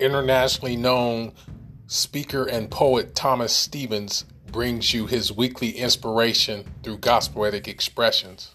internationally known speaker and poet Thomas Stevens brings you his weekly inspiration through gospel expressions.